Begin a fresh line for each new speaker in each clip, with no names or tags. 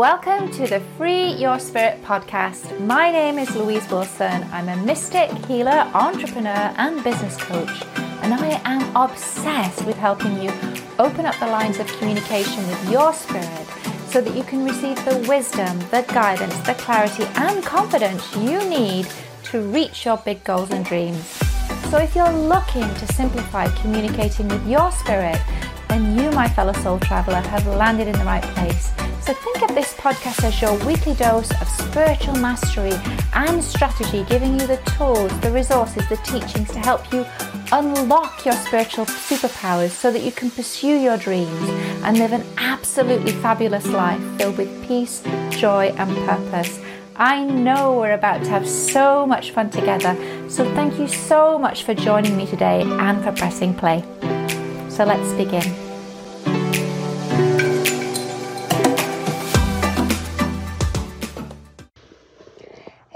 welcome to the Free Your Spirit podcast. My name is Louise Wilson. I'm a mystic, healer, entrepreneur, and business coach, and I am obsessed with helping you open up the lines of communication with your spirit so that you can receive the wisdom, the guidance, the clarity, and confidence you need to reach your big goals and dreams. So, if you're looking to simplify communicating with your spirit, then you, my fellow soul traveler, have landed in the right place. So think of this podcast as your weekly dose of spiritual mastery and strategy, giving you the tools, the resources, the teachings to help you unlock your spiritual superpowers so that you can pursue your dreams and live an absolutely fabulous life filled with peace, joy, and purpose. I know we're about to have so much fun together, so thank you so much for joining me today and for pressing play. So let's begin.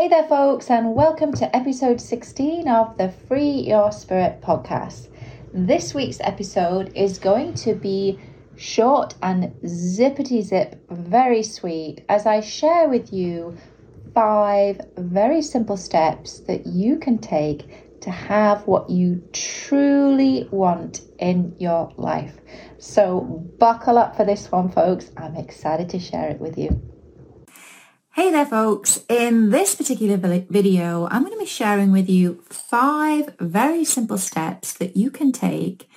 Hey there, folks, and welcome to episode 16 of the Free Your Spirit podcast. This week's episode is going to be short and zippity zip, very sweet, as I share with you five very simple steps that you can take to have what you truly want in your life. So, buckle up for this one, folks. I'm excited to share it with you.
Hey there, folks. In this particular video, I'm going to be sharing with you five very simple steps that you can take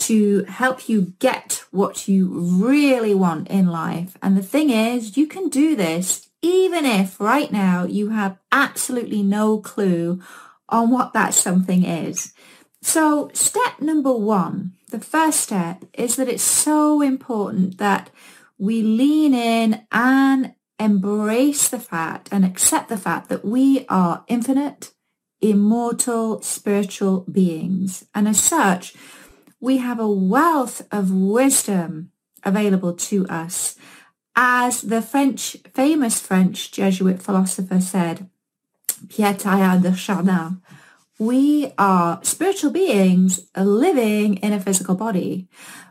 to help you get what you really want in life. And the thing is, you can do this even if right now you have absolutely no clue on what that something is. So step number one, the first step is that it's so important that we lean in and embrace the fact and accept the fact that we are infinite, immortal spiritual beings. And as such, we have a wealth of wisdom available to us. As the French, famous French Jesuit philosopher said, Pierre Teilhard de Chardin, we are spiritual beings living in a physical body.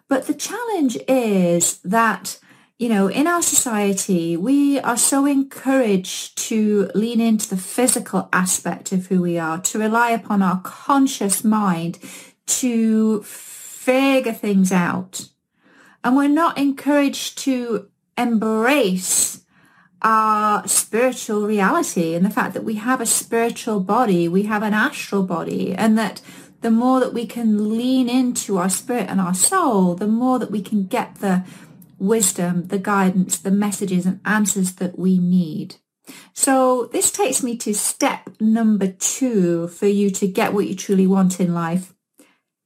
But the challenge is that, you know, in our society, we are so encouraged to lean into the physical aspect of who we are, to rely upon our conscious mind to figure things out. And we're not encouraged to embrace our spiritual reality and the fact that we have a spiritual body, we have an astral body, and that the more that we can lean into our spirit and our soul, the more that we can get the wisdom, the guidance, the messages and answers that we need. So this takes me to step number two for you to get what you truly want in life.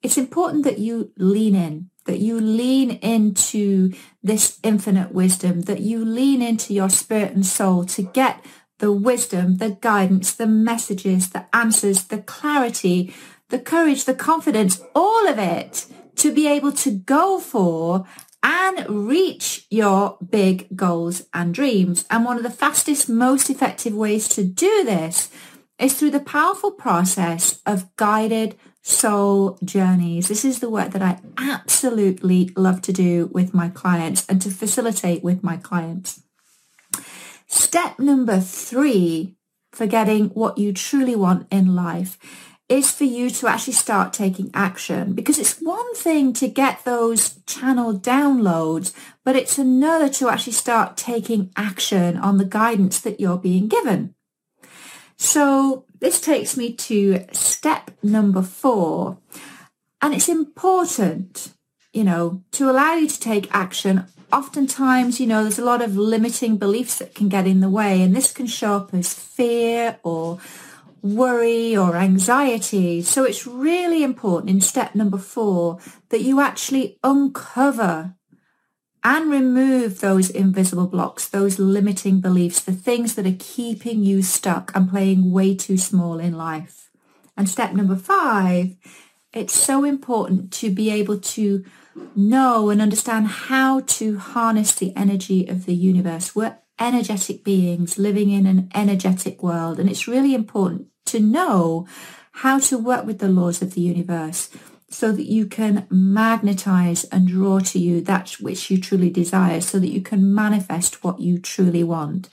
It's important that you lean in that you lean into this infinite wisdom, that you lean into your spirit and soul to get the wisdom, the guidance, the messages, the answers, the clarity, the courage, the confidence, all of it to be able to go for and reach your big goals and dreams. And one of the fastest, most effective ways to do this is through the powerful process of guided soul journeys. This is the work that I absolutely love to do with my clients and to facilitate with my clients. Step number three for getting what you truly want in life is for you to actually start taking action because it's one thing to get those channel downloads, but it's another to actually start taking action on the guidance that you're being given. So this takes me to step number four. And it's important, you know, to allow you to take action. Oftentimes, you know, there's a lot of limiting beliefs that can get in the way. And this can show up as fear or worry or anxiety. So it's really important in step number four that you actually uncover and remove those invisible blocks, those limiting beliefs, the things that are keeping you stuck and playing way too small in life. And step number five, it's so important to be able to know and understand how to harness the energy of the universe. We're energetic beings living in an energetic world. And it's really important to know how to work with the laws of the universe so that you can magnetize and draw to you that which you truly desire so that you can manifest what you truly want.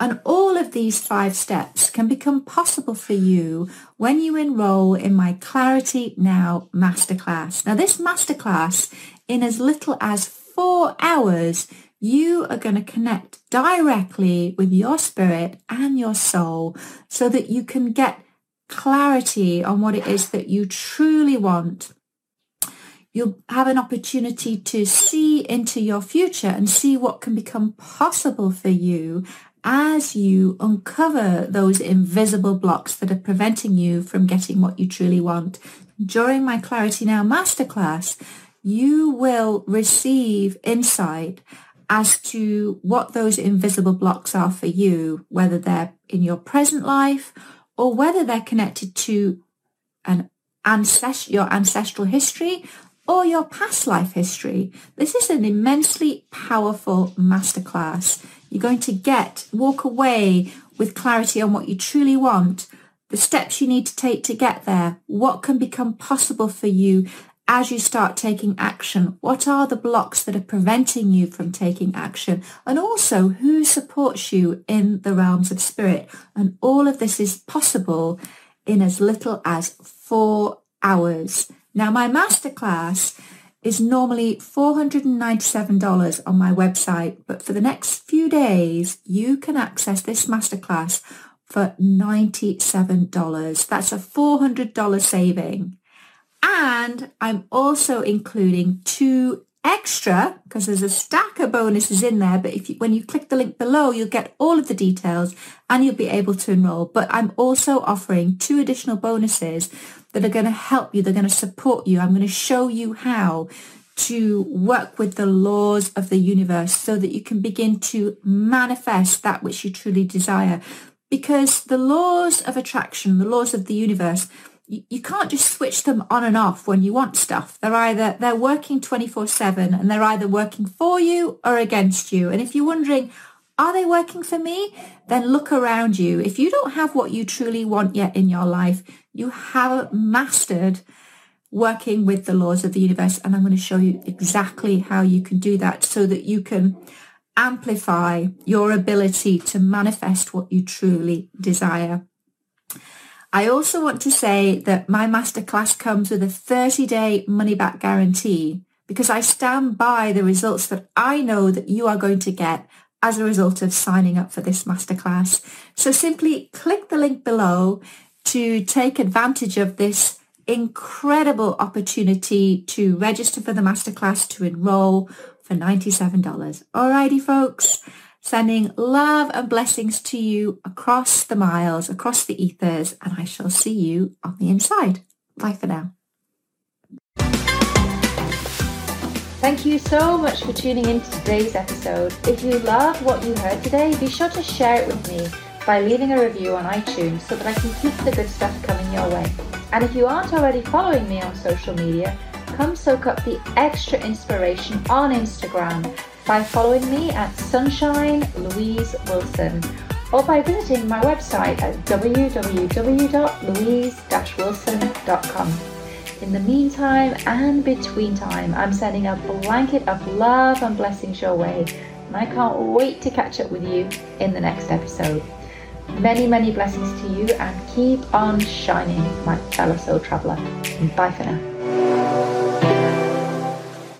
And all of these five steps can become possible for you when you enroll in my Clarity Now Masterclass. Now this masterclass, in as little as four hours, you are going to connect directly with your spirit and your soul so that you can get clarity on what it is that you truly want. You'll have an opportunity to see into your future and see what can become possible for you as you uncover those invisible blocks that are preventing you from getting what you truly want. During my Clarity Now Masterclass, you will receive insight as to what those invisible blocks are for you, whether they're in your present life or whether they're connected to an ancest- your ancestral history or your past life history. This is an immensely powerful masterclass. You're going to get, walk away with clarity on what you truly want, the steps you need to take to get there, what can become possible for you as you start taking action? What are the blocks that are preventing you from taking action? And also who supports you in the realms of spirit? And all of this is possible in as little as four hours. Now my masterclass is normally $497 on my website, but for the next few days, you can access this masterclass for $97. That's a $400 saving. And I'm also including two extra, because there's a stack of bonuses in there, but if you, when you click the link below, you'll get all of the details and you'll be able to enroll. But I'm also offering two additional bonuses that are going to help you. They're going to support you. I'm going to show you how to work with the laws of the universe so that you can begin to manifest that which you truly desire. Because the laws of attraction, the laws of the universe, you, can't just switch them on and off when you want stuff. They're either, they're working 24 seven and they're either working for you or against you. And if you're wondering, are they working for me? Then look around you. If you don't have what you truly want yet in your life, you haven't mastered working with the laws of the universe. And I'm going to show you exactly how you can do that so that you can amplify your ability to manifest what you truly desire. I also want to say that my masterclass comes with a 30-day money-back guarantee because I stand by the results that I know that you are going to get as a result of signing up for this masterclass. So simply click the link below to take advantage of this incredible opportunity to register for the masterclass to enroll for $97. Alrighty folks. Sending love and blessings to you across the miles, across the ethers, and I shall see you on the inside. Bye for now.
Thank you so much for tuning in to today's episode. If you love what you heard today, be sure to share it with me by leaving a review on iTunes so that I can keep the good stuff coming your way. And if you aren't already following me on social media, come soak up the extra inspiration on Instagram by following me at Sunshine Louise Wilson or by visiting my website at www.louise-wilson.com. In the meantime and between time, I'm sending a blanket of love and blessings your way, and I can't wait to catch up with you in the next episode. Many, many blessings to you, and keep on shining, my fellow soul traveler. Bye for now.